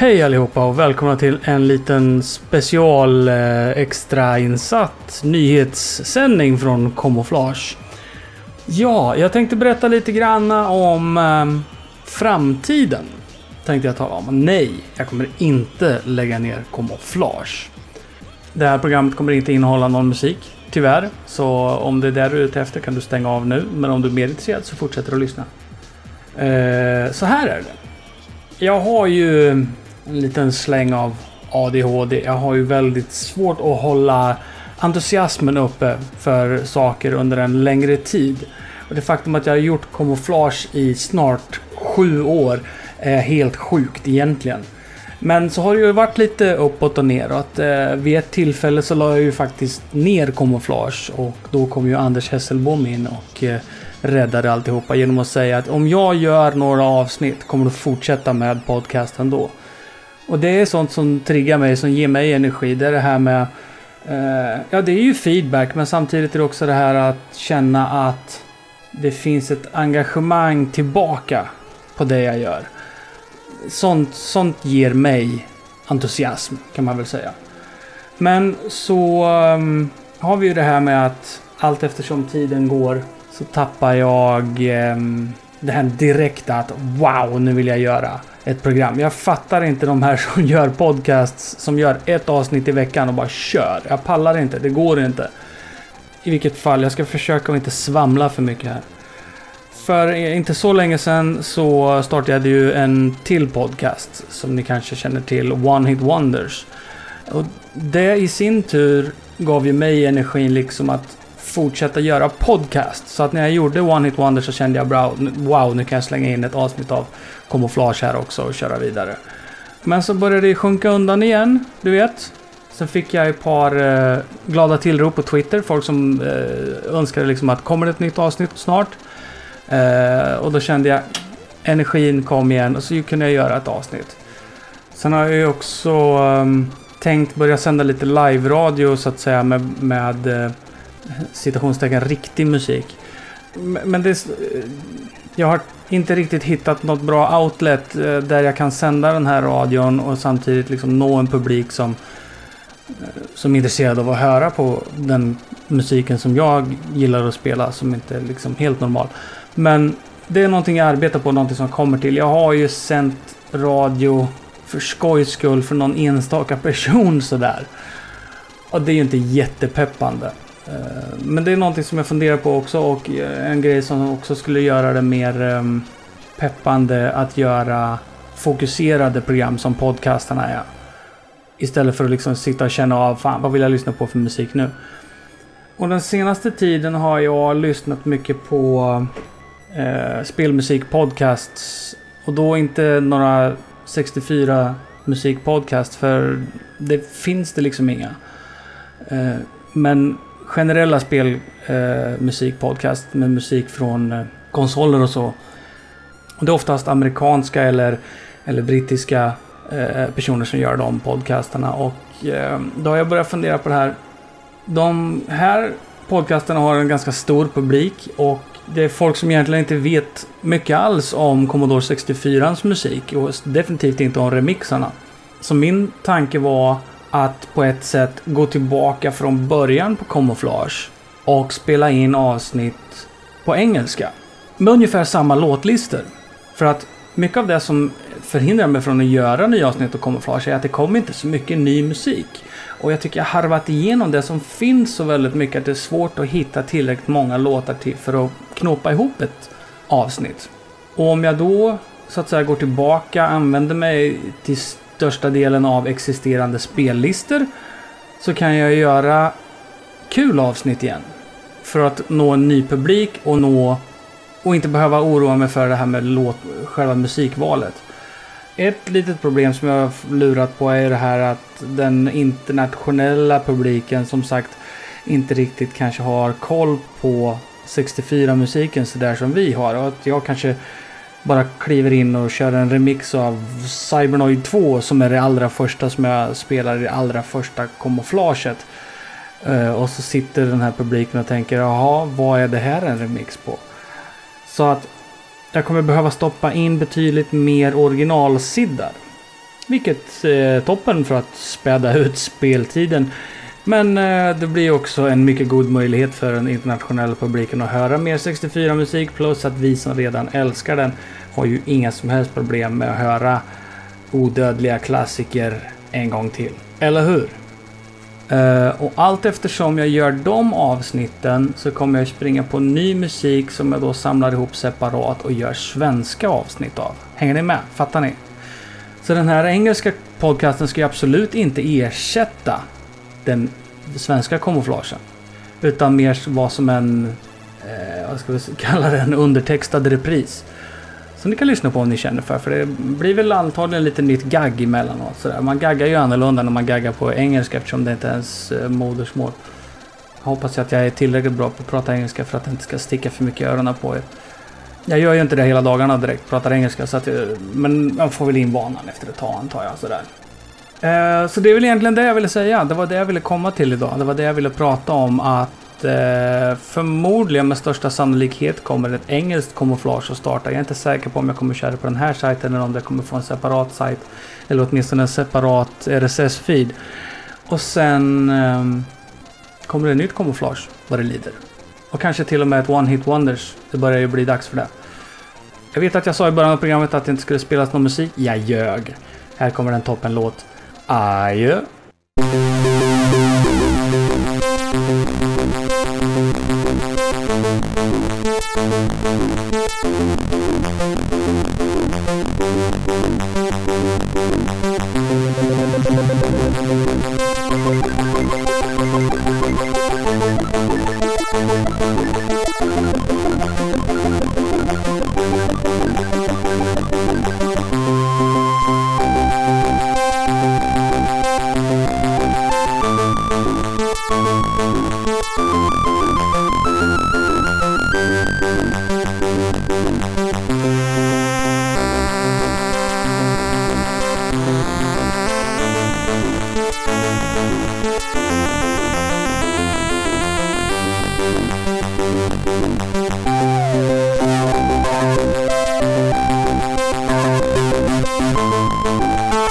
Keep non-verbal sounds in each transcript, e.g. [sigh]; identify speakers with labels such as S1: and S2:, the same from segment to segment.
S1: Hej allihopa och välkomna till en liten special eh, extrainsatt nyhetssändning från Camouflage. Ja, jag tänkte berätta lite grann om eh, framtiden. Tänkte jag tala om. Nej, jag kommer inte lägga ner Camouflage. Det här programmet kommer inte innehålla någon musik, tyvärr. Så om det är det du är ute efter kan du stänga av nu. Men om du är mer intresserad så fortsätter du att lyssna. Eh, så här är det. Jag har ju en liten släng av ADHD. Jag har ju väldigt svårt att hålla entusiasmen uppe för saker under en längre tid. Och det faktum att jag har gjort kamouflage i snart sju år är helt sjukt egentligen. Men så har det ju varit lite uppåt och neråt. Eh, vid ett tillfälle så la jag ju faktiskt ner kamouflage och då kom ju Anders Hesselbom in och eh, räddade alltihopa genom att säga att om jag gör några avsnitt kommer du fortsätta med podcasten då. Och det är sånt som triggar mig, som ger mig energi. Det är det här med... Eh, ja, det är ju feedback, men samtidigt är det också det här att känna att det finns ett engagemang tillbaka på det jag gör. Sånt, sånt ger mig entusiasm, kan man väl säga. Men så um, har vi ju det här med att allt eftersom tiden går så tappar jag um, det här direkta att wow, nu vill jag göra ett program. Jag fattar inte de här [laughs] som gör podcasts som gör ett avsnitt i veckan och bara kör. Jag pallar inte, det går inte. I vilket fall, jag ska försöka att inte svamla för mycket här. För inte så länge sedan så startade jag ju en till podcast som ni kanske känner till, One Hit Wonders. Och det i sin tur gav ju mig energin liksom att fortsätta göra podcast. Så att när jag gjorde One Hit Wonder så kände jag wow, nu kan jag slänga in ett avsnitt av kamouflage här också och köra vidare. Men så började det sjunka undan igen, du vet. Sen fick jag ett par eh, glada tillrop på Twitter. Folk som eh, önskade liksom att kommer det ett nytt avsnitt snart? Eh, och då kände jag energin kom igen och så kunde jag göra ett avsnitt. Sen har jag ju också ehm, tänkt börja sända lite live-radio så att säga med, med eh, citationstecken riktig musik. Men det, jag har inte riktigt hittat något bra outlet eh, där jag kan sända den här radion och samtidigt liksom nå en publik som, eh, som är intresserad av att höra på den musiken som jag gillar att spela som inte är liksom helt normal. Men det är någonting jag arbetar på, någonting som kommer till. Jag har ju sänt radio för skojs skull för någon enstaka person sådär. Och det är ju inte jättepeppande. Eh, men det är någonting som jag funderar på också och eh, en grej som också skulle göra det mer ehm, peppande att göra fokuserade program som podcastarna är. Istället för att liksom sitta och känna av, fan vad vill jag lyssna på för musik nu? Och den senaste tiden har jag lyssnat mycket på eh, spelmusikpodcasts. Och då inte några 64 musikpodcast för det finns det liksom inga. Eh, men generella spelmusikpodcast eh, med musik från eh, konsoler och så. Och det är oftast amerikanska eller, eller brittiska eh, personer som gör de podcasterna. Och eh, då har jag börjat fundera på det här. De här podcasterna har en ganska stor publik och det är folk som egentligen inte vet mycket alls om Commodore 64 musik och definitivt inte om remixarna. Så min tanke var att på ett sätt gå tillbaka från början på Camouflage och spela in avsnitt på engelska. Med ungefär samma låtlistor. För att mycket av det som förhindrar mig från att göra nya avsnitt av Camouflage är att det kommer inte så mycket ny musik. Och jag tycker jag harvat igenom det som finns så väldigt mycket att det är svårt att hitta tillräckligt många låtar till för att knåpa ihop ett avsnitt. Och om jag då så att säga går tillbaka, använder mig till största delen av existerande spellistor så kan jag göra kul avsnitt igen. För att nå en ny publik och nå och inte behöva oroa mig för det här med låt, själva musikvalet. Ett litet problem som jag har lurat på är det här att den internationella publiken som sagt inte riktigt kanske har koll på 64-musiken sådär som vi har. Och att jag kanske bara kliver in och kör en remix av Cybernoid 2 som är det allra första som jag spelar i det allra första kamouflaget. Eh, och så sitter den här publiken och tänker jaha, vad är det här en remix på? Så att jag kommer behöva stoppa in betydligt mer originalsiddar. Vilket eh, är toppen för att späda [laughs] ut speltiden. Men eh, det blir också en mycket god möjlighet för den internationella publiken att höra mer 64-musik. Plus att vi som redan älskar den har ju inga som helst problem med att höra odödliga klassiker en gång till. Eller hur? Uh, och allt eftersom jag gör de avsnitten så kommer jag springa på ny musik som jag då samlar ihop separat och gör svenska avsnitt av. Hänger ni med? Fattar ni? Så den här engelska podcasten ska ju absolut inte ersätta den svenska kamouflagen. Utan mer vad som en, eh, vad ska vi [laughs] kalla det, en undertextad repris. Som ni kan lyssna på om ni känner för. För det blir väl antagligen lite nytt gagg emellanåt. Sådär. Man gaggar ju annorlunda när man gaggar på engelska eftersom det inte är ens eh, modersmål. Jag hoppas att jag är tillräckligt bra på att prata engelska för att det inte ska sticka för mycket i öronen på er. Jag gör ju inte det hela dagarna direkt, pratar engelska. Så att, men man får väl in vanan efter ett tag antar jag. Sådär. Eh, så det är väl egentligen det jag ville säga. Det var det jag ville komma till idag. Det var det jag ville prata om. Att eh, förmodligen med största sannolikhet kommer ett engelskt kamouflage att starta. Jag är inte säker på om jag kommer köra på den här sajten eller om det kommer få en separat sajt. Eller åtminstone en separat RSS-feed. Och sen eh, kommer det nytt kamouflage vad det lider. Och kanske till och med ett One Hit Wonders. Det börjar ju bli dags för det. Jag vet att jag sa i början av programmet att det inte skulle spelas någon musik. Jag ljög. Här kommer en toppenlåt. I.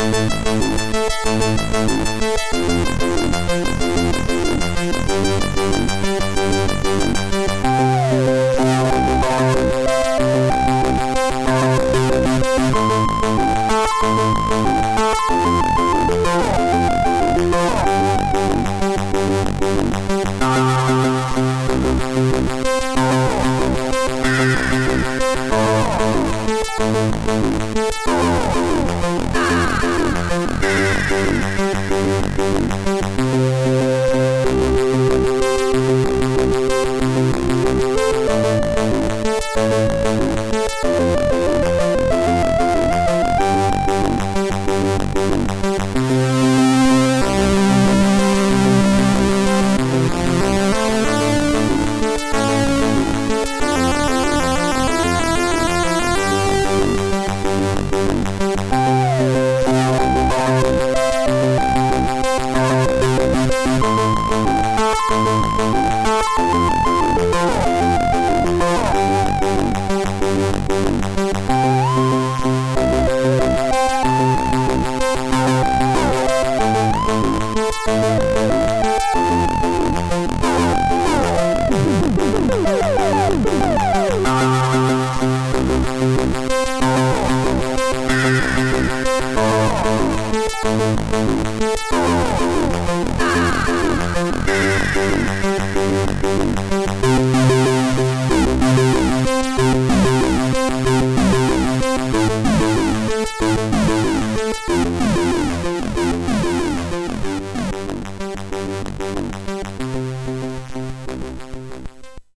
S1: Thank